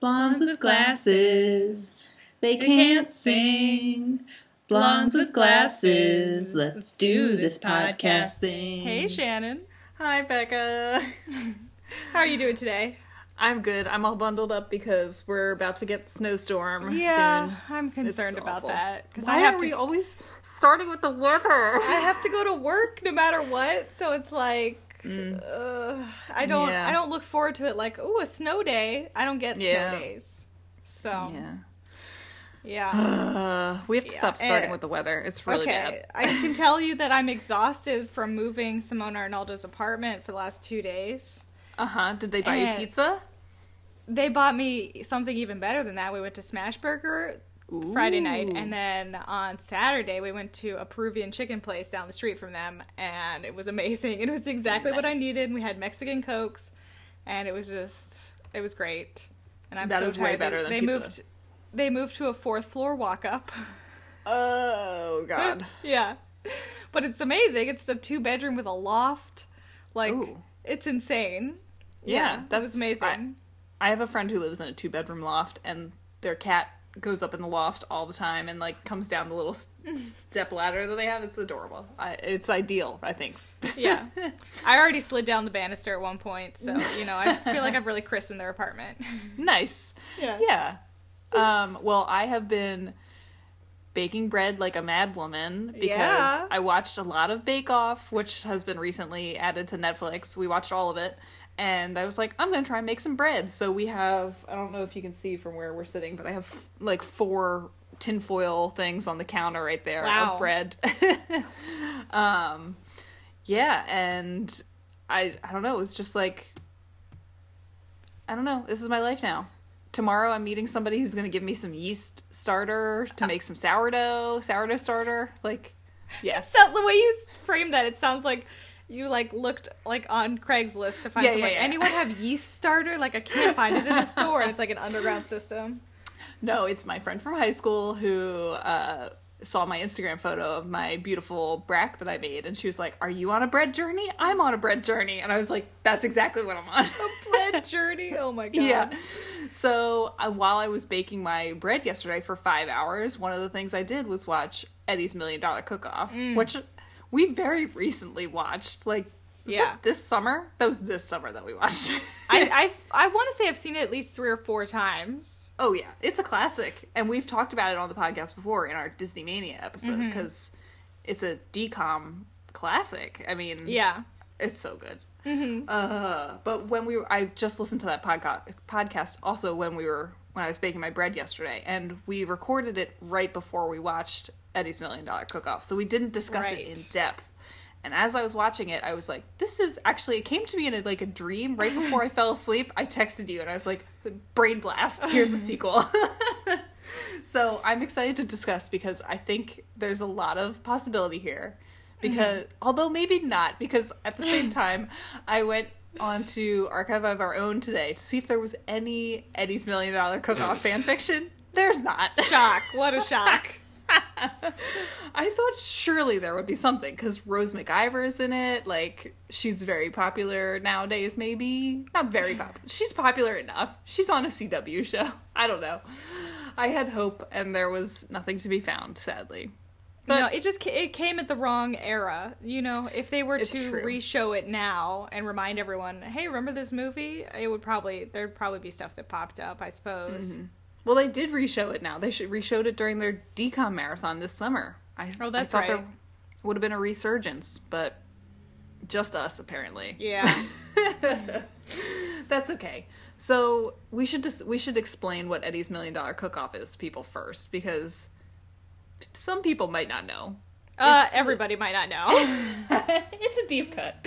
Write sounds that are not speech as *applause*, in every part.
Blondes with glasses, they can't sing. Blondes with glasses, let's do this podcast thing. Hey, Shannon. Hi, Becca. *laughs* How are you doing today? I'm good. I'm all bundled up because we're about to get snowstorm Yeah, soon. I'm concerned about that because Why I have are to. we always starting with the weather? I have to go to work no matter what, so it's like uh, I don't. Mm. Yeah. I don't look forward to it. Like, oh, a snow day. I don't get Yeah. snow days. So Yeah. yeah. Uh, *sighs* we have to Yeah, stop starting eh, with the weather. It's really okay, bad. I can *laughs* tell you that I'm exhausted from moving Simona Arnaldo's apartment for the last two days. Uh huh. Did they buy you pizza? They bought me something even better than that. We went to Smash Burger Friday night, and then on Saturday we went to a Peruvian chicken place down the street from them, and it was amazing. It was exactly what I needed. We had Mexican cokes, and it was just it was great. And I'm That so tired. they, they moved. They moved to a fourth floor walk up. Oh *laughs* God. yeah, but it's amazing. It's a two bedroom with a loft. Like Ooh. it's insane. Yeah, Yeah, that was that's- amazing. I have a friend who lives in a two bedroom loft, and their cat goes up in the loft all the time and like comes down the little s- step ladder that they have. It's adorable. I, it's ideal, I think. Yeah. *laughs* I already slid down the banister at one point, so you know, I feel like I've really christened their apartment. *laughs* nice. Yeah. Yeah. Um, well, I have been baking bread like a mad woman because Yeah. I watched a lot of Bake Off, which has been recently added to Netflix. We watched all of it. And I was like, I'm going to try and make some bread. So we have, I don't know if you can see from where we're sitting, but I have like four tinfoil things on the counter right there Wow. of bread. *laughs* um, yeah. And I, I don't know. It was just like, I don't know. This is my life now. Tomorrow I'm meeting somebody who's going to give me some yeast starter to make some sourdough, sourdough starter. Like, yeah. So the way you framed that, it sounds like you like looked like on Craigslist to find Yeah, someone. yeah, yeah. Anyone have yeast starter? Like I can't find it in a store. It's like an underground system. *laughs* No, it's my friend from high school who uh, saw my Instagram photo of my beautiful brack that I made, and she was like, "Are you on a bread journey? I'm on a bread journey," and I was like, "That's exactly what I'm on." A bread *laughs* journey. Oh my god. yeah. So uh, while I was baking my bread yesterday for five hours, one of the things I did was watch Eddie's Million Dollar Cook Off, which we very recently watched. Like, Yeah. this summer. That was this summer that we watched. *laughs* I I I want to say I've seen it at least three or four times. oh yeah, it's a classic, and we've talked about it on the podcast before in our Disney Mania episode Mm-hmm. because it's a DCOM classic. I mean, Yeah. It's so good. Mm-hmm. Uh, but when we were, I just listened to that podcast podcast also when we were when I was baking my bread yesterday, and we recorded it right before we watched Eddie's Million Dollar Cook Off, so we didn't discuss Right. it in depth. And as I was watching it, I was like, "This is actually." It came to me in a, like a dream right before I *laughs* fell asleep. I texted you, and I was like, "Brain blast! Here's a sequel." *laughs* so I'm excited to discuss because I think there's a lot of possibility here. Because mm-hmm. although maybe not, because at the same *laughs* time, I went onto Archive of Our Own today to see if there was any Eddie's Million Dollar Cook Off fan fiction. There's not. Shock. What a shock. I thought surely there would be something because Rose McIver is in it. Like she's very popular nowadays. Maybe not very popular. She's popular enough. She's on a CW show. I don't know. I had hope, and there was nothing to be found. Sadly, But- no, it just it came at the wrong era. You know, if they were to true. re-show it now and remind everyone, "Hey, remember this movie?" It would probably there'd probably be stuff that popped up, I suppose. Mm-hmm. Well, they did reshow it now. They should reshowed it during their DCOM marathon this summer. I, Oh, that's I thought right. There would have been a resurgence, but just us apparently. Yeah. *laughs* That's okay. So we should just we should explain what Eddie's Million Dollar Cook Off is to people first because some people might not know. Uh, everybody might not know. *laughs* it's a deep cut.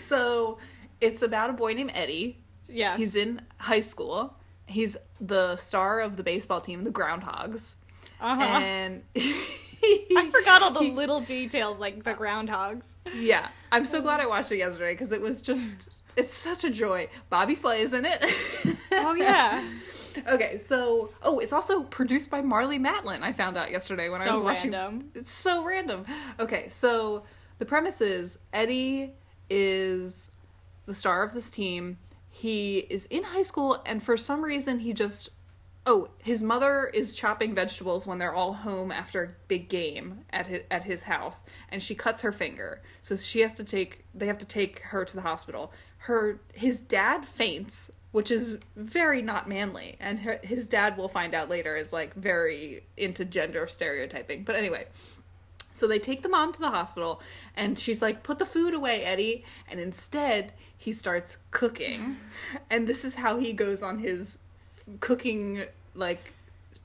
So it's about a boy named Eddie. yes. He's in high school. He's the star of the baseball team, the Groundhogs. Uh-huh. And *laughs* I forgot all the little details like the groundhogs. Yeah, I'm so glad I watched it yesterday because it was just it's such a joy. Bobby Flay is in it. *laughs* Oh yeah. *laughs* Okay, so oh, it's also produced by Marlee Matlin. I found out yesterday when I was watching. random. It's so random. Okay, so the premise is Eddie is the star of this team, he is in high school and for some reason he just oh his mother is chopping vegetables when they're all home after a big game at his, at his house and she cuts her finger. So she has to take they have to take her to the hospital. Her his dad faints which is very not manly and her, his dad will find out later is like very into gender stereotyping. But anyway so they take the mom to the hospital, and she's like, Put the food away, Eddie. And instead, he starts cooking. *laughs* and this is how he goes on his cooking, like,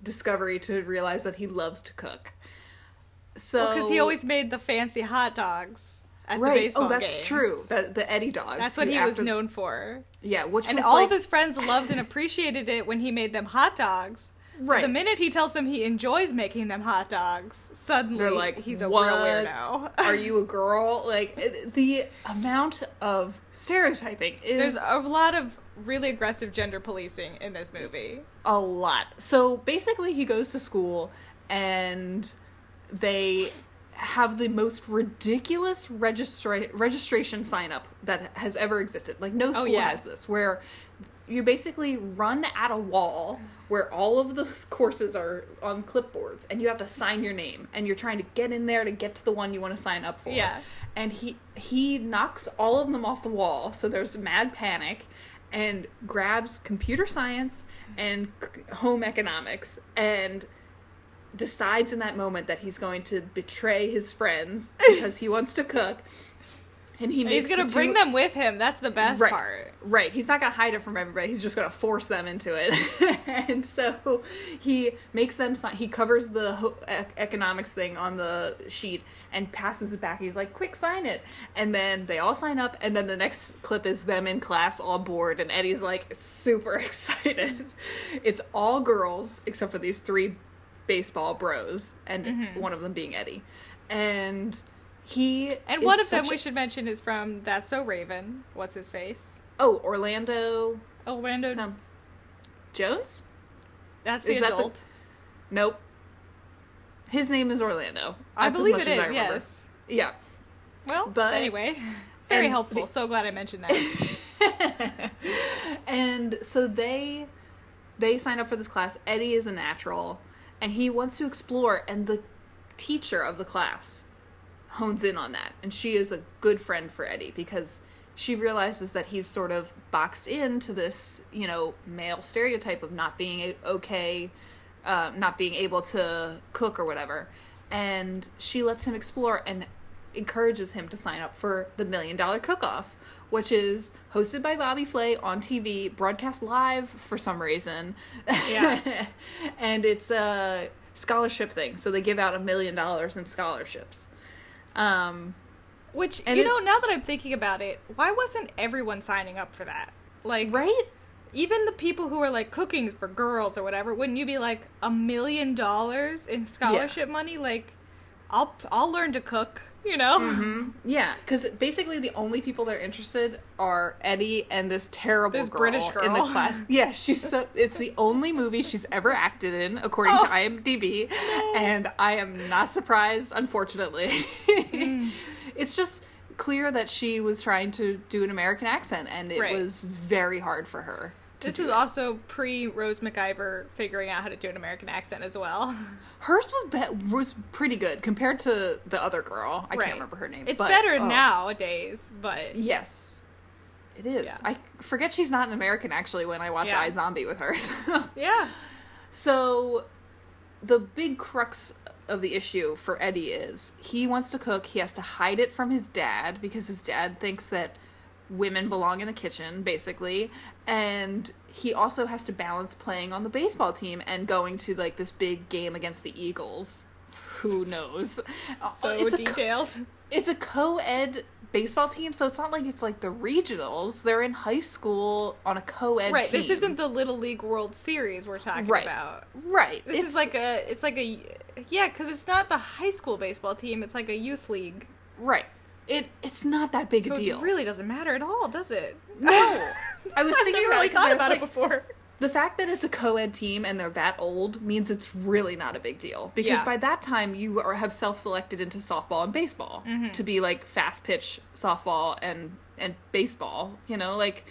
discovery to realize that he loves to cook. So. Because he always made the fancy hot dogs at Right. the baseball game. oh, that's games. true. The, the Eddie dogs. That's what he was known for. Yeah, which And all like, of his friends loved and appreciated it when he made them hot dogs. But Right. The minute he tells them he enjoys making them hot dogs, suddenly They're like, he's a "What? real weirdo. *laughs* Are you a girl? Like uh, the amount of stereotyping is There's a lot of really aggressive gender policing in this movie. a lot. So basically, he goes to school and they have the most ridiculous registra- registration sign up that has ever existed. Like, no oh, school yeah. has this, where you basically run at a wall where all of the *laughs* courses are on clipboards and you have to sign your name and you're trying to get in there to get to the one you want to sign up for. Yeah. And he he knocks all of them off the wall, so there's mad panic and grabs computer science and c- home economics and decides in that moment that he's going to betray his friends *laughs* because he wants to cook. And he he's gonna bring two- them with him. That's the best right, part. Right. He's not gonna hide it from everybody. He's just gonna force them into it. *laughs* and so he makes them sign. He covers the ho- ec- economics thing on the sheet and passes it back. He's like, "Quick, sign it." And then they all sign up. And then the next clip is them in class, all bored, and Eddie's like super *laughs* excited. it's all girls except for these three baseball bros, and mm-hmm. one of them being Eddie. And he And one of them such we should mention is from That's So Raven. What's his face? Oh, Orlando Orlando. um, Jones? That's the is that the- adult. Nope. His name is Orlando. I That's as believe it is. Yes. Yeah. Well, But- anyway, *laughs* very helpful. the- so glad I mentioned that. *laughs* and so they they sign up for this class. Eddie is a natural, and he wants to explore. And the teacher of the class hones in on that, and she is a good friend for Eddie because she realizes that he's sort of boxed into this, you know, male stereotype of not being okay, uh, not being able to cook or whatever, and she lets him explore and encourages him to sign up for the Million Dollar Cook Off, which is hosted by Bobby Flay on TV, broadcast live for some reason. Yeah. *laughs* and it's a scholarship thing, so they give out a million dollars in scholarships. Um, Which And you it- know, now that I'm thinking about it, why wasn't everyone signing up for that? Like, right? even the people who are like cooking for girls or whatever, wouldn't you be like a million dollars in scholarship money? Like, I'll I'll learn to cook. You know. Mm-hmm. Yeah, because basically the only people that are interested are Eddie and this terrible This girl British in the class. *laughs* Yeah, she's so. It's the only movie she's ever acted in, according Oh. to IMDb, *laughs* and I am not surprised. Unfortunately, Mm. *laughs* it's just clear that she was trying to do an American accent, and it Right. was very hard for her. This is it. also pre Rose McIver figuring out how to do an American accent as well. *laughs* hers was be- was pretty good compared to the other girl. I Right. can't remember her name. It's but- better oh. nowadays, but Yes. It is. Yeah. I forget she's not an American actually when I watch Yeah. Zombie with her. *laughs* yeah. so the big crux of the issue for Eddie is he wants to cook, he has to hide it from his dad because his dad thinks that women belong in the kitchen basically and he also has to balance playing on the baseball team and going to like this big game against the Eagles. Who knows? *laughs* So Uh, it's a co- detailed. it's a co-ed baseball team, so it's not like it's like the regionals. They're in high school on a co-ed right. team. This isn't the Little League World Series we're talking Right. about. right. This is like a. It's like a. Yeah, because it's not the high school baseball team. It's like a youth league. right. It it's not that big So a deal. it really doesn't matter at all, does it? no. *laughs* I was I thinking about really it 'cause thought about like, it before. the fact that it's a co-ed team and they're that old means it's really not a big deal because Yeah. by that time you are, have self-selected into softball and baseball Mm-hmm. to be like fast pitch softball and and baseball you know like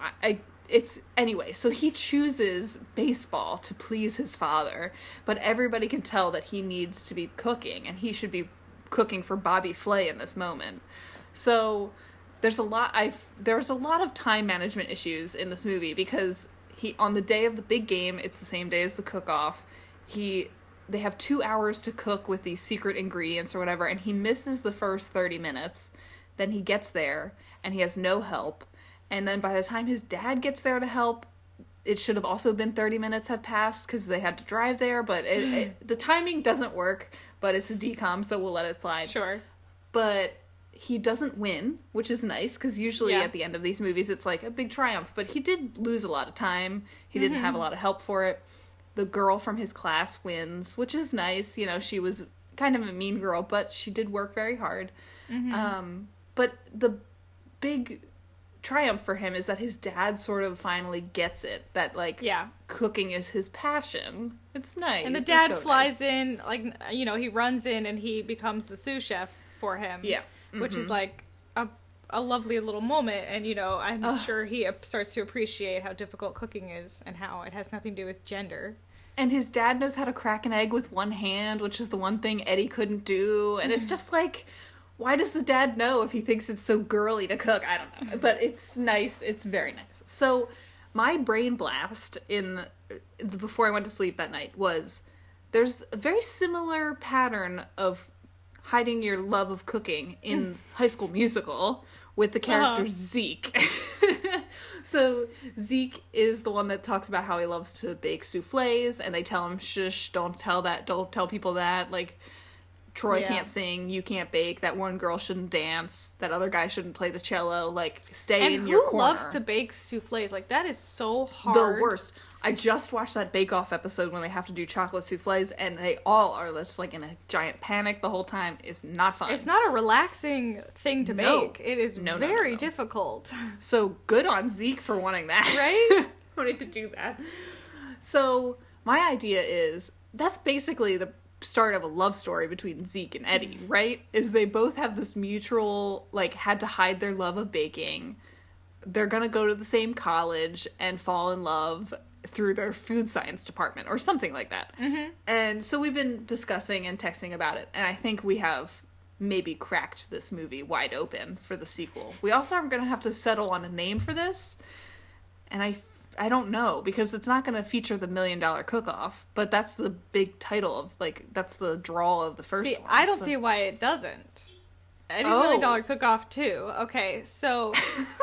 I, I it's anyway so he chooses baseball to please his father but everybody can tell that he needs to be cooking and he should be cooking for bobby flay in this moment. So there's a lot i've there's a lot of time management issues in this movie because he on the day of the big game it's the same day as the cook off he they have two hours to cook with these secret ingredients or whatever and he misses the first 30 minutes then he gets there and he has no help and then by the time his dad gets there to help it should have also been 30 minutes have passed because they had to drive there but it, it, *sighs* the timing doesn't work but it's a DCOM so we'll let it slide Sure. but he doesn't win, which is nice because usually Yeah. at the end of these movies it's like a big triumph. But he did lose a lot of time. He didn't Mm-hmm. have a lot of help for it. The girl from his class wins, which is nice. You know, she was kind of a mean girl, but she did work very hard. Mm-hmm. Um, but the big triumph for him is that his dad sort of finally gets it that like Yeah. cooking is his passion. It's nice. And the dad so flies nice. in, like you know, he runs in and he becomes the sous chef for him. Yeah. which Mm-hmm. is like a a lovely little moment. And you know, I'm Ugh. sure he starts to appreciate how difficult cooking is and how it has nothing to do with gender. And his dad knows how to crack an egg with one hand, which is the one thing Eddie couldn't do. And it's just like, why does the dad know if he thinks it's so girly to cook? I don't know. *laughs* But it's nice. It's very nice. So, my brain blast in before I went to sleep that night was there's a very similar pattern of hiding your love of cooking in *laughs* High School Musical with the character Uh-huh. Zeke. *laughs* so Zeke is the one that talks about how he loves to bake souffles, and they tell him, "Shush, don't tell that. Don't tell people that." Like Troy Yeah. can't sing, you can't bake. That one girl shouldn't dance. That other guy shouldn't play the cello. Like stay And in your corner. Who loves to bake souffles? Like that is so hard. the worst. I just watched that Bake Off episode when they have to do chocolate souffles, and they all are just like in a giant panic the whole time. It's not fun. It's not a relaxing thing to No. make. It is No, very no. difficult. *laughs* So good on Zeke for wanting that. Right? *laughs* wanting to do that. So my idea is that's basically the start of a love story between Zeke and Eddie, right? Is they both have this mutual like had to hide their love of baking. They're gonna go to the same college and fall in love through their food science department or something like that. Mm-hmm. And so we've been discussing and texting about it, and I think we have maybe cracked this movie wide open for the sequel. We also are going to have to settle on a name for this, and I I don't know because it's not going to feature the million dollar cook off, but that's the big title of like that's the draw of the first see, one. I don't so- see why it doesn't. Eddie's Oh. Million Dollar Cook Off too. Okay, so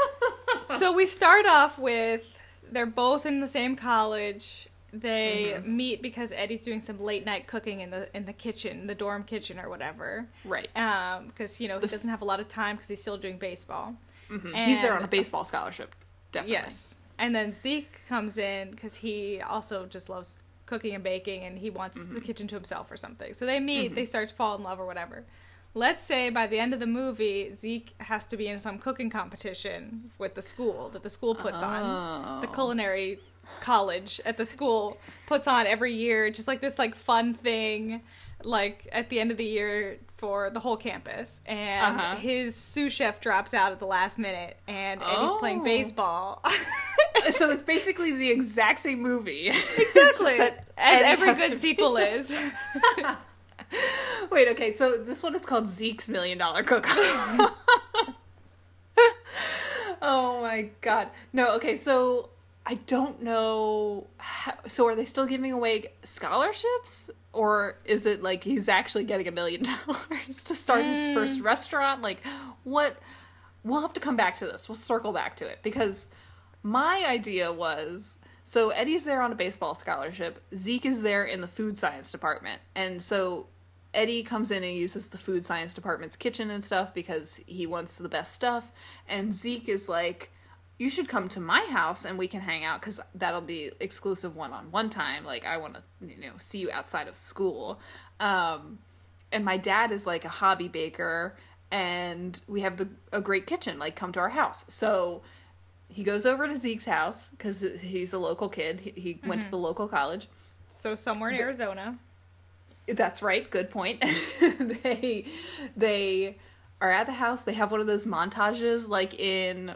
*laughs* so we start off with they're both in the same college. They Mm-hmm. meet because Eddie's doing some late night cooking in the in the kitchen, the dorm kitchen or whatever. right. Um, because you know he doesn't have a lot of time because he's still doing baseball. Mhm. He's there on a baseball scholarship. Definitely. Yes. And then Zeke comes in because he also just loves cooking and baking and he wants Mm-hmm. the kitchen to himself or something. So they meet, they start to fall in love or whatever. Let's say by the end of the movie, Zeke has to be in some cooking competition with the school that the school puts on. The Oh. culinary college at the school puts on every year, just like this like fun thing, like at the end of the year for the whole campus. And Uh-huh. his sous chef drops out at the last minute and Eddie's playing Oh. baseball. *laughs* *laughs* so it's basically the exact same movie. Exactly. As every good sequel is. *laughs* Wait, okay, so this one is called Zeke's Million Dollar Cook. *laughs* oh my god. No, okay, so I don't know. How, so are they still giving away scholarships? Or is it like he's actually getting a million dollars to start his first hmm. restaurant? Like, what? We'll have to come back to this. We'll circle back to it because my idea was so Eddie's there on a baseball scholarship. Zeke is there in the food science department. And so Eddie comes in and uses the food science department's kitchen and stuff because he wants the best stuff. And Zeke is like, you should come to my house and we can hang out because that'll be exclusive one on one time. Like, I want to, you know, see you outside of school. Um, and my dad is like a hobby baker and we have the a great kitchen like come to our house so he goes over to zeke's house because he's a local kid. He, he went to mm-hmm. the local college. So somewhere in Arizona. that's right. Good point. *laughs* They they are at the house. They have one of those montages like in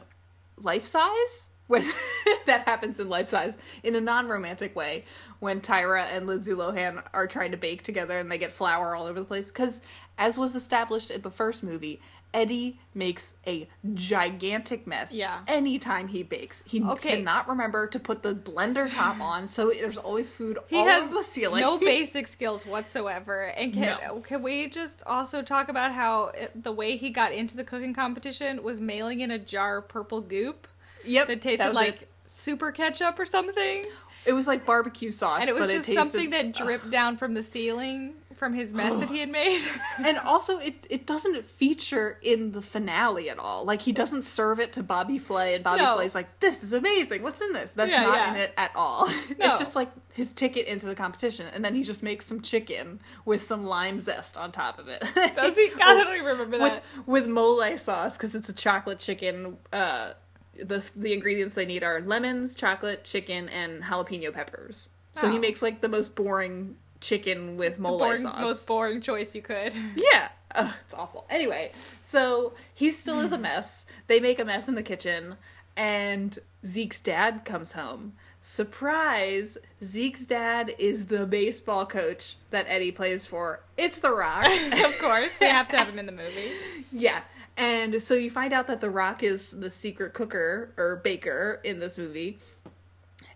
life size? When *laughs* that happens in life size. In a non-romantic way. When Tyra and Lindsay Lohan are trying to bake together and they get flour all over the place. Because as was established in the first movie Eddie makes a gigantic mess Yeah. anytime he bakes. He Okay. cannot remember to put the blender top on, so there's always food He all has over the ceiling. no *laughs* basic skills whatsoever. And can No. can we just also talk about how it, the way he got into the cooking competition was mailing in a jar of purple goop Yep, that tasted was like it. super ketchup or something, it was like barbecue sauce, and it was just tasted, something that dripped down from the ceiling from his mess that he had made. *laughs* and also it it doesn't feature in the finale at all. Like he doesn't serve it to Bobby Flay, and Bobby No. Flay's like, "This is amazing. What's in this?" That's Yeah, not yeah. in it at all. *laughs* No. It's just like his ticket into the competition, and then he just makes some chicken with some lime zest on top of it. *laughs* Does he? God, I don't even remember that. with mole sauce because it's a chocolate chicken. Uh, the the ingredients they need are lemons, chocolate, chicken, and jalapeno peppers. So he Oh. makes like the most boring chicken with mole Boring, sauce. most boring choice you could. *laughs* Yeah. Ugh, it's awful. Anyway, so he still is a mess. They make a mess in the kitchen, and Zeke's dad comes home. Surprise! Zeke's dad is the baseball coach that Eddie plays for. It's The Rock. *laughs* of course, we have to have him in the movie. *laughs* yeah. And so you find out that The Rock is the secret cooker or baker in this movie.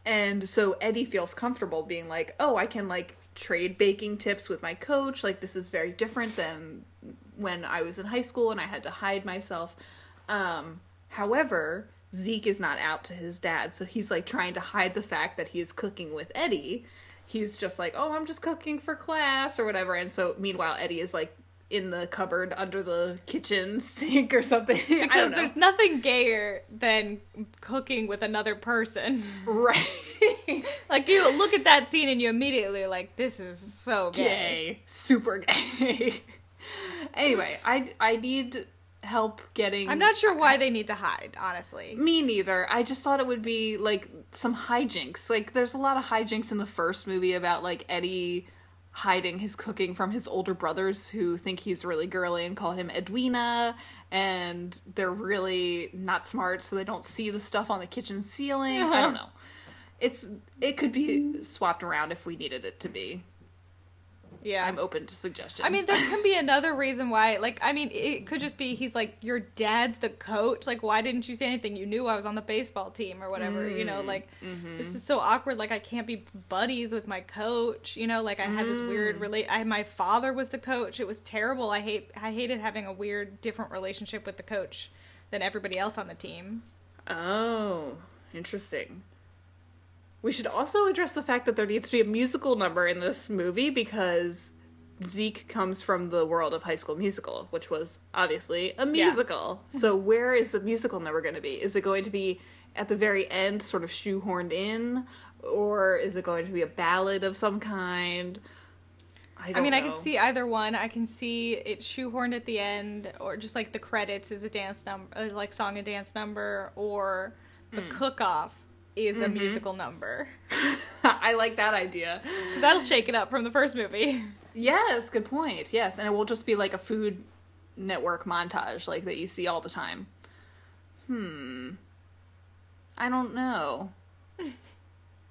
And so Eddie feels comfortable being like, "Oh, I can like trade baking tips with my coach. Like this is very different than when I was in high school and I had to hide myself." Um, however, Zeke is not out to his dad, so he's like trying to hide the fact that he is cooking with Eddie. He's just like, "Oh, I'm just cooking for class or whatever." And so meanwhile, Eddie is like in the cupboard under the kitchen *laughs* sink or something. Because there's nothing gayer than cooking with another person. right. *laughs* like you look at that scene and you immediately are like, this is so gay. gay, super gay. *laughs* anyway, I I need help getting. I'm not sure why they need to hide, honestly. Me neither. I just thought it would be like some hijinks. Like there's a lot of hijinks in the first movie about like Eddie hiding his cooking from his older brothers who think he's really girly and call him Edwina and they're really not smart so they don't see the stuff on the kitchen ceiling. I don't *laughs* know. It's it could be swapped around if we needed it to be. Yeah. I'm open to suggestions. I mean, there can be another reason why. Like, I mean, it could just be he's like, your dad's the coach. Like, why didn't you say anything? You knew I was on the baseball team or whatever. You know, mm, like, mm-hmm. this is so awkward. Like, I can't be buddies with my coach. You know, like I had this weird mm. relate. I my father was the coach. It was terrible. I hate. I hated having a weird, different relationship with the coach than everybody else on the team. Oh, interesting. We should also address the fact that there needs to be a musical number in this movie because Zeke comes from the world of High School Musical, which was obviously a musical. So where is the musical number going to be? Is it going to be at the very end, sort of shoehorned in, or is it going to be a ballad of some kind? I, I mean, I can see either one. I can see it shoehorned at the end, or just like the credits is a dance number, uh, like song and dance number, or the Hmm. cook-off is Mm-hmm. a musical number. *laughs* I like that idea. Because that'll shake it up from the first movie. Yes, good point. Yes, and it will just be like a Food Network montage, like that you see all the time. Hmm. I don't know. I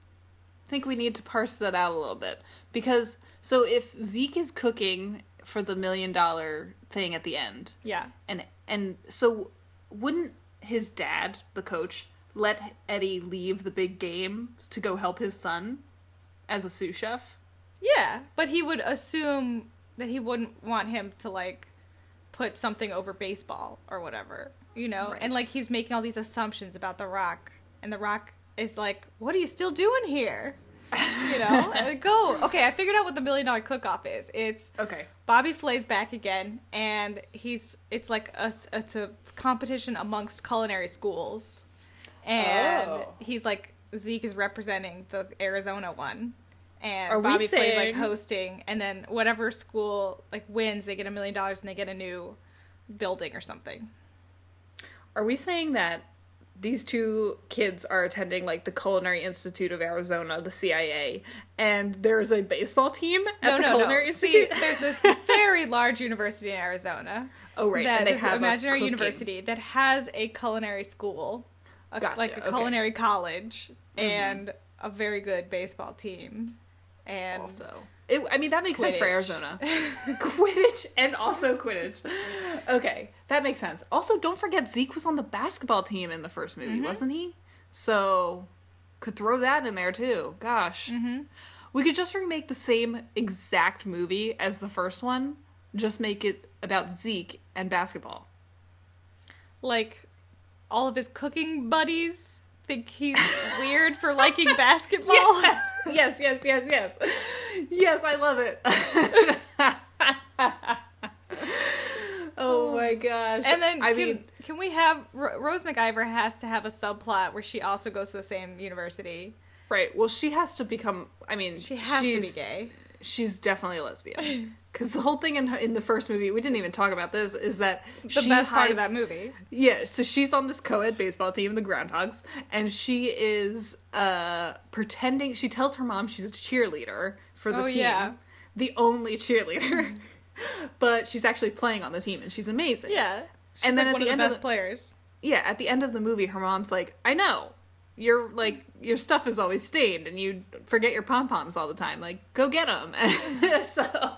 *laughs* think we need to parse that out a little bit because so if Zeke is cooking for the million dollar thing at the end, Yeah. and and so wouldn't his dad, the coach, let Eddie leave the big game to go help his son as a sous chef? Yeah, but he would assume that he wouldn't want him to like put something over baseball or whatever, you know? Right. And like he's making all these assumptions about The Rock, and The Rock is like, "What are you still doing here?" You know? And *laughs* uh, go. Okay, I figured out what the million dollar cook off is. It's Okay. Bobby Flay's back again, and he's it's like a it's a competition amongst culinary schools, and Oh. he's like Zeke is representing the Arizona one, and Are Bobby Flay's like hosting, and then whatever school like wins, they get a million dollars and they get a new building or something. Are we saying that these two kids are attending like the Culinary Institute of Arizona, the CIA, and there's a baseball team at the Culinary See, Institute? there's this very *laughs* large university in Arizona. oh right, that and they have imaginary university that has a culinary school a, Gotcha, like a okay. culinary college Mhm. and a very good baseball team. And also. It, I mean, that makes sense for Arizona. *laughs* Quidditch and also Quidditch. Okay, that makes sense. Also, don't forget Zeke was on the basketball team in the first movie, Mhm. wasn't he? So, could throw that in there too. Gosh. Mhm. We could just remake the same exact movie as the first one, just make it about Zeke and basketball. like all of his cooking buddies think he's *laughs* weird for liking basketball. Yes, yes, yes, yes, yes. Yes, I love it. *laughs* oh my oh. gosh. And then I can, mean, can we have Ro- Rose McIver has to have a subplot where she also goes to the same university. right. Well, she has to become. I mean, She has to be gay. She's definitely a lesbian. *laughs* Because the whole thing in in the first movie, we didn't even talk about this, is that The best part of that movie. Yeah, so she's on this co-ed baseball team, the Groundhogs, and she is uh pretending she tells her mom she's a cheerleader for the Oh, team. yeah. The only cheerleader. *laughs* but she's actually playing on the team and she's amazing. Yeah. She's And then like at one the of end the of the- players. Yeah, at the end of the movie her mom's like, "I know. You're like your stuff is always stained and you forget your pom-poms all the time. Like, go get them." *laughs* so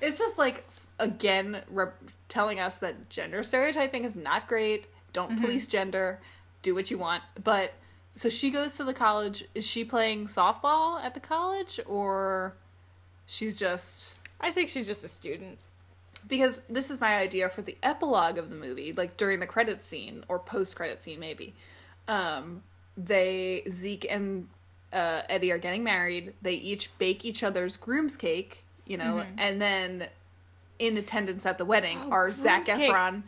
it's just like again rep- telling us that gender stereotyping is not great. Don't police gender. Do what you want. But so she goes to the college. Is she playing softball at the college or she's just I think she's just a student. because this is my idea for the epilogue of the movie, like during the credit scene or post credit scene maybe. Um they Zeke and uh, Eddie are getting married. They each bake each other's groom's cake, you know, and then in attendance at the wedding Oh, are Zac cake. Efron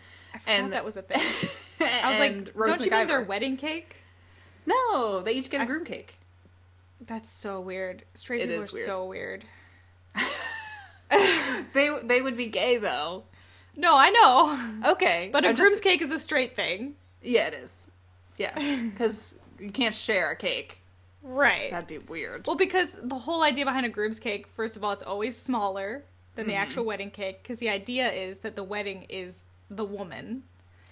and that was a thing. *laughs* I was like, Rose don't you mean their wedding cake? No, they each get a I- groom cake. That's so weird. Straight It people is are weird. so weird. *laughs* They they would be gay though. No, I know. Okay, But a I'm groom's just- cake is a straight thing. Yeah, it is. Yeah, *laughs* because you can't share a cake. Right. That'd be weird. Well, because the whole idea behind a groom's cake, first of all, it's always smaller than Mm-hmm. the actual wedding cake because the idea is that the wedding is the woman.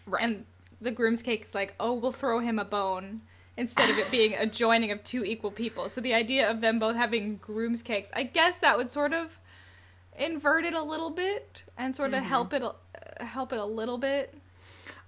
Right. And the groom's cake is like, oh, we'll throw him a bone instead of it being a joining of two equal people. So the idea of them both having groom's cakes, I guess that would sort of invert it a little bit and sort Mm-hmm. of help it help it a little bit.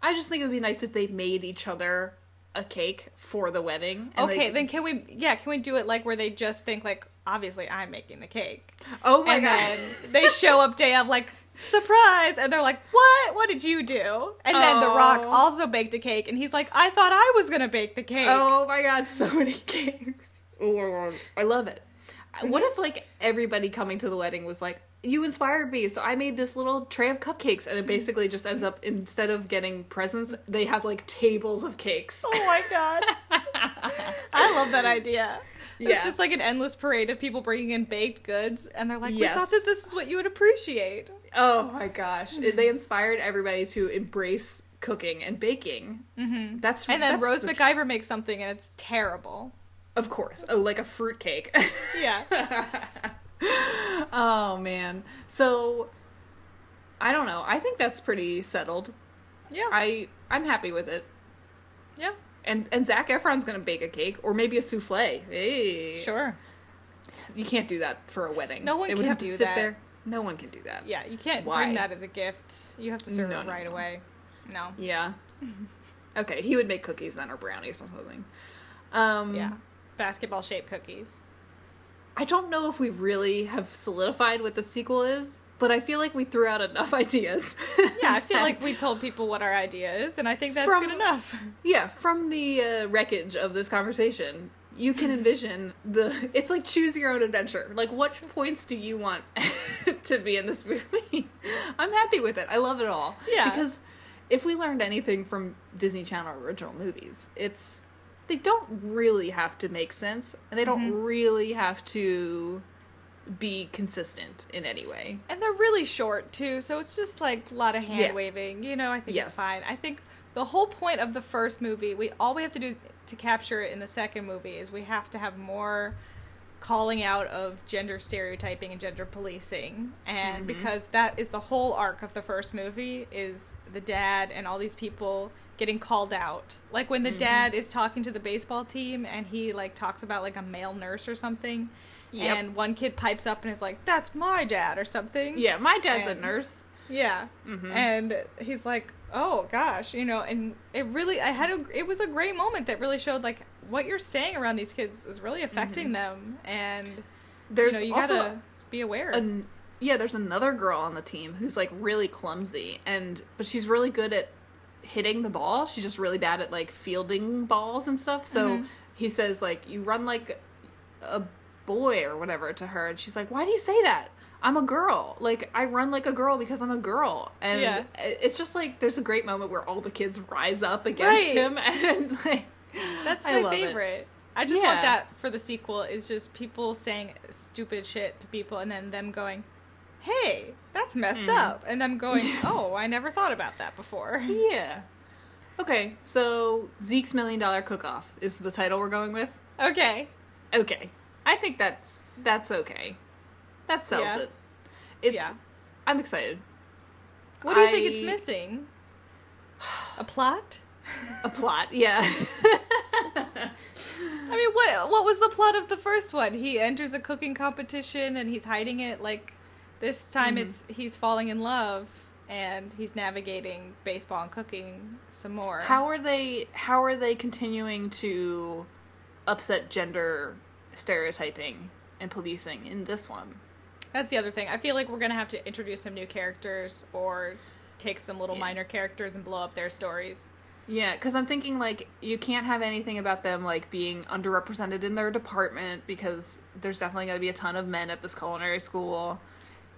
I just think it would be nice if they made each other a cake for the wedding. and Okay, they- then can we yeah, can we do it like where they just think like obviously I'm making the cake. Oh my and god. then *laughs* they show up day of like surprise and they're like what what did you do and then the rock Oh. also baked a cake and he's like i thought i was gonna bake the cake oh my god, so many *laughs* cakes. Oh, I love it. Mm-hmm. What if like everybody coming to the wedding was like, "You inspired me, so I made this little tray of cupcakes," and it basically just ends up instead of getting presents, they have like tables of cakes. oh my god *laughs* i love that idea Yeah. it's just like an endless parade of people bringing in baked goods and they're like we thought that this is what you would appreciate Oh my gosh, they inspired everybody to embrace cooking and baking. Mm-hmm. That's and then that's rose the- mciver makes something and it's terrible Of course. Oh, like a fruit cake. yeah *laughs* *laughs* oh man. So I don't know. I think that's pretty settled. yeah I I'm happy with it. yeah And and Zac Efron's gonna bake a cake or maybe a souffle. Hey, sure You can't do that for a wedding. No one it would can have to sit that. there. No one can do that. yeah you can't Why? bring that as a gift you have to serve No, it right no. away no Yeah. *laughs* okay, he would make cookies then or brownies or something. Um, yeah basketball shaped cookies I don't know if we really have solidified what the sequel is, but I feel like we threw out enough *laughs* ideas. Yeah, I feel like *laughs* we told people what our idea is, and I think that's From- good enough. *laughs* Yeah, from the uh, wreckage of this conversation, you can envision the. It's like choose your own adventure. Like, what points do you want to be in this movie? I'm happy with it. I love it all. Yeah. Because if we learned anything from Disney Channel original movies, it's they don't really have to make sense, and they don't Mm-hmm. really have to be consistent in any way. And they're really short too, so it's just like a lot of hand Yeah. waving. You know, I think Yes. it's fine. I think the whole point of the first movie, we all we have to do to capture it in the second movie is we have to have more calling out of gender stereotyping and gender policing and Mm-hmm. because that is the whole arc of the first movie is the dad and all these people getting called out like when Mm-hmm. the dad is talking to the baseball team and he like talks about like a male nurse or something Yep. and one kid pipes up and is like that's my dad or something Yeah, my dad's And- a nurse. yeah. Mhm. And he's like, "Oh gosh, you know." And it really, I had a, it was a great moment that really showed like what you're saying around these kids is really affecting them, and Mm-hmm. There's you know you also gotta be aware. an, yeah, there's another girl on the team who's like really clumsy and but she's really good at hitting the ball. She's just really bad at like fielding balls and stuff. So Mhm. he says like you run like a boy or whatever to her and she's like, "Why do you say that?" I'm a girl. Like I run like a girl because I'm a girl. And Yeah. it's just like there's a great moment where all the kids rise up against Right. him *laughs* and like That's I my love it. favorite. I just Yeah. want that for the sequel. Is just people saying stupid shit to people and then them going, "Hey, that's messed Mm. up," and I'm going, *laughs* "Oh, I never thought about that before." Yeah. Okay, so Zeke's Million Dollar Cook Off is the title we're going with. Okay. Okay. I think that's that's okay. That sells Yeah. it. It's Yeah. I'm excited. What do you think it's missing? A plot? A plot, yeah. *laughs* *laughs* I mean, what what was the plot of the first one? He enters a cooking competition and he's hiding it. Like this time, Mhm. it's he's falling in love and he's navigating baseball and cooking some more. how are they how are they continuing to upset gender stereotyping and policing in this one? That's the other thing. I feel like we're gonna have to introduce some new characters or take some little Yeah. minor characters and blow up their stories. Yeah, because I'm thinking like you can't have anything about them like being underrepresented in their department because there's definitely going to be a ton of men at this culinary school.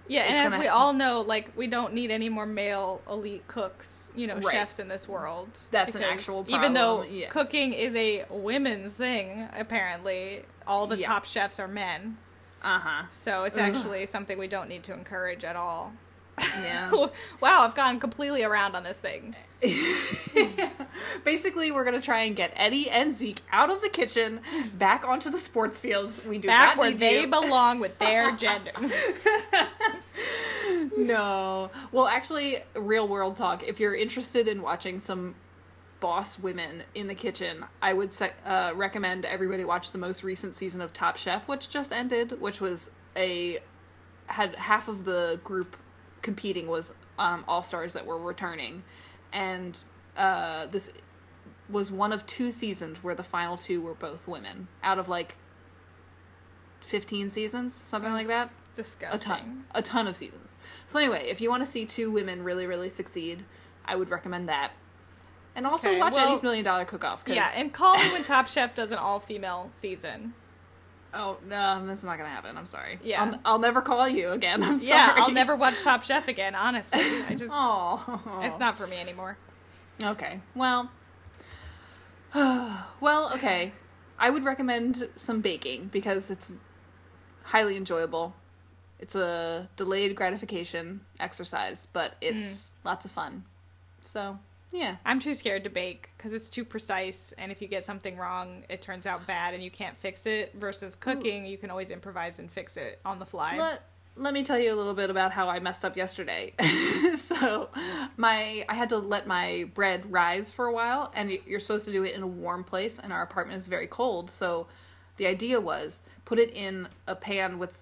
Yeah, and as we all know, like we don't need any more male elite cooks, you know, Right. chefs in this world. That's an actual Even though yeah. cooking is a women's thing, apparently, all the Yeah. top chefs are men. Uh huh. So it's Ugh. actually something we don't need to encourage at all. Yeah. *laughs* wow, I've gone completely around on this thing. *laughs* Basically, we're gonna try and get Eddie and Zeke out of the kitchen, back onto the sports fields. We do Back where they you. belong with their *laughs* gender. no. Well, actually, real world talk. If you're interested in watching some boss women in the kitchen, I would se- uh, recommend everybody watch the most recent season of Top Chef, which just ended, which was a had half of the group competing was um, all stars that were returning, and uh, this was one of two seasons where the final two were both women. Out of like 15 seasons? Something like that? Disgusting. a ton. a ton of seasons. So anyway if you want to see two women really really succeed i would recommend that. And also Okay, watch well- eddie's million dollar cook off Yeah, and call me when Top Chef does an all female season. Oh no that's not gonna happen i'm sorry Yeah. i'll, I'll never call you again i'm sorry Yeah, I'll never watch *laughs* Top Chef again, honestly. I just *laughs* oh it's not for me anymore. Okay. Well, *sighs* well, okay. I would recommend some baking because it's highly enjoyable. It's a delayed gratification exercise, but it's mm. lots of fun. So, yeah. I'm too scared to bake because it's too precise, and if you get something wrong, it turns out bad, and you can't fix it. Versus cooking, you can always improvise and fix it on the fly. Let, let me tell you a little bit about how I messed up yesterday. *laughs* so, my I had to let my bread rise for a while, and you're supposed to do it in a warm place, and our apartment is very cold. So, the idea was put it in a pan with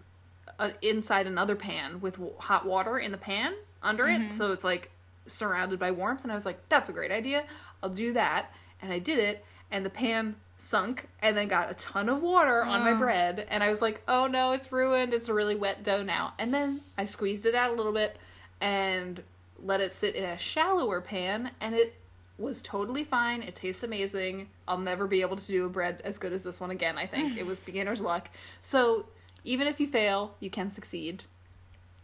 uh, inside another pan with w- hot water in the pan under it, so it's like surrounded by warmth. And I was like, that's a great idea. I'll do that, and I did it, and the pan sunk and then got a ton of water on my bread and I was like, "Oh no, it's ruined. It's a really wet dough now." And then I squeezed it out a little bit and let it sit in a shallower pan and it was totally fine. It tastes amazing. I'll never be able to do a bread as good as this one again, I think. it was *laughs* beginner's luck. So, even if you fail, you can succeed.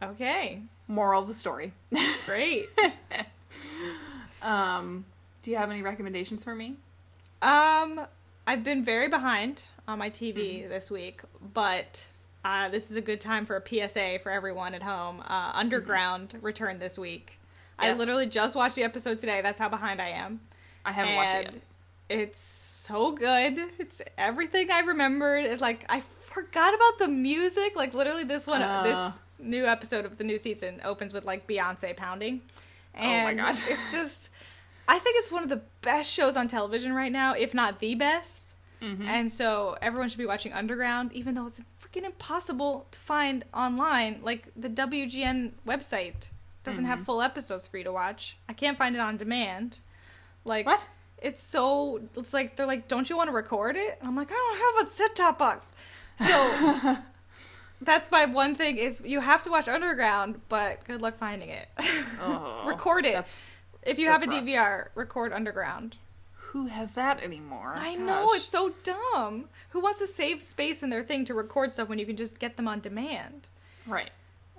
okay, Moral of the story. great. *laughs* um, do you have any recommendations for me? um, I've been very behind on my TV Mm-hmm. this week, but uh, this is a good time for a PSA for everyone at home. Uh, Underground returned this week. I Mm-hmm. Literally just watched the episode today. That's how behind I am. I haven't watched it yet. It's so good. It's everything I remembered. It's like I forgot about the music. Like literally, this one, Uh. this new episode of the new season opens with like Beyonce pounding, Oh my and God. it's just, I think it's one of the best shows on television right now, if not the best. Mm-hmm. And so everyone should be watching Underground, even though it's freaking impossible to find online. Like the WGN website doesn't Mm-hmm. have full episodes for you to watch. I can't find it on demand. Like What? It's so it's like they're like, don't you want to record it? And I'm like, I don't have a set top box. So *laughs* that's my one thing is you have to watch Underground, but good luck finding it. Oh, *laughs* record it. If you have a rough. DVR, record Underground. who has that anymore? I Gosh. know it's so dumb. Who wants to save space in their thing to record stuff when you can just get them on demand? right.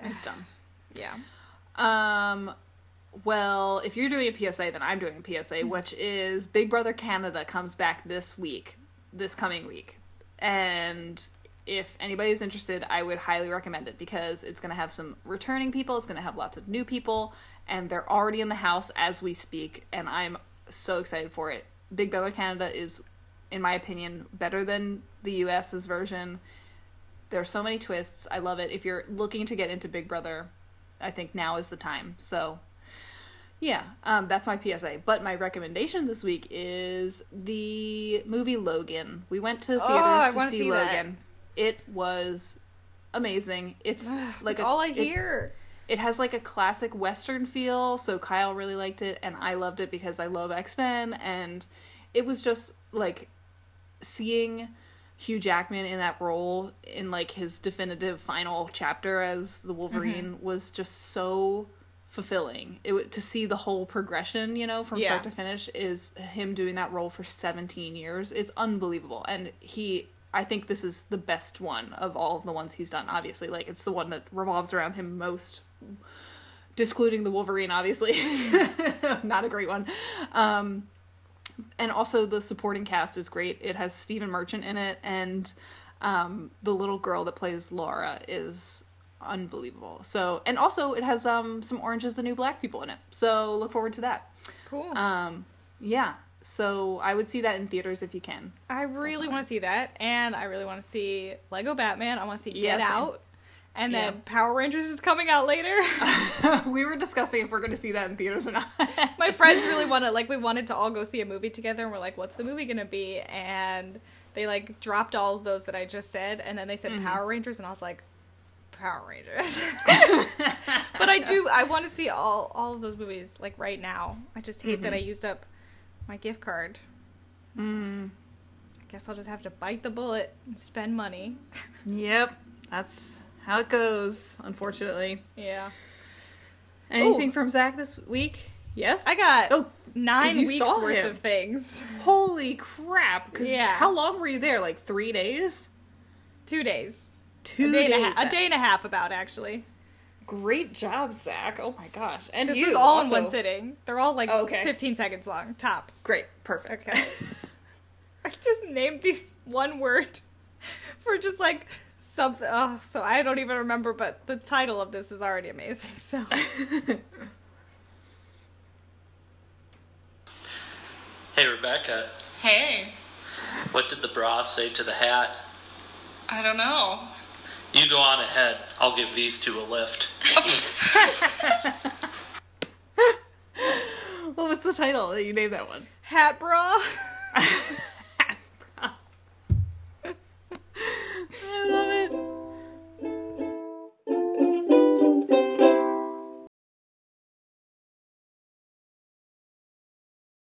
It's dumb. *sighs* Yeah. Um, well, if you're doing a PSA, then I'm doing a PSA, which is Big Brother Canada comes back this week, this coming week. And if anybody's interested, I would highly recommend it because it's going to have some returning people, it's going to have lots of new people, and they're already in the house as we speak, and I'm so excited for it. Big Brother Canada is, in my opinion, better than the US's version. There are so many twists. I love it. If you're looking to get into Big Brother, I think now is the time. So, yeah, um, that's my PSA. But my recommendation this week is the movie Logan. We went to theaters Oh, to wanna see, Logan. that. It was amazing. It's *sighs* like That's a- all I it- hear. it has like a classic western feel so kyle really liked it and i loved it because i love x-men and it was just like seeing hugh jackman in that role in like his definitive final chapter as the wolverine Mm-hmm. was just so fulfilling it to see the whole progression you know from start to finish is him doing that role for 17 years it's unbelievable and he i think this is the best one of all of the ones he's done obviously. Like it's the one that revolves around him most discluding the wolverine obviously. *laughs* Not a great one. Um and also the supporting cast is great. It has stephen merchant in it and um the little girl that plays laura is unbelievable. So and also it has um some orange is the new black people in it. So look forward to that. Cool. um yeah so i would see that in theaters if you can I really want to see that, and I really want to see Lego Batman. I want to see Get same. Out, and then Power Rangers is coming out later. *laughs* *laughs* we were discussing if we're going to see that in theaters or not *laughs* My friends really want wanted, like, we wanted to all go see a movie together, and we're like, "What's the movie gonna be?" And they like dropped all of those that I just said, and then they said mm-hmm. Power Rangers, and I was like, Power Rangers. but I do, I want to see all all of those movies like right now. I just hate that I mm-hmm. used up my gift card. mm. I guess I'll just have to bite the bullet and spend money. Yep, that's how it goes. Unfortunately. yeah. Anything Ooh. from Zach this week? Yes. I got oh nine weeks worth him. of things. holy crap! Yeah. How long were you there? Like three days? Two days. Two a day days. and a half. A day and a half about actually. Great job, Zach. Oh my gosh! And This you was all in one sitting. They're all like Oh, okay. 15 seconds long, tops. Great. Perfect. Okay. *laughs* I just named these one word *laughs* for just like something. Oh, so I don't even remember, but the title of this is already amazing. *laughs* So Hey, Rebecca, Hey, what did the bra say to the hat? I don't know. You go on ahead. I'll give these two a lift. *laughs* what was the title that you named that one? Hat bra. *laughs* Hat bra. *laughs* I love it.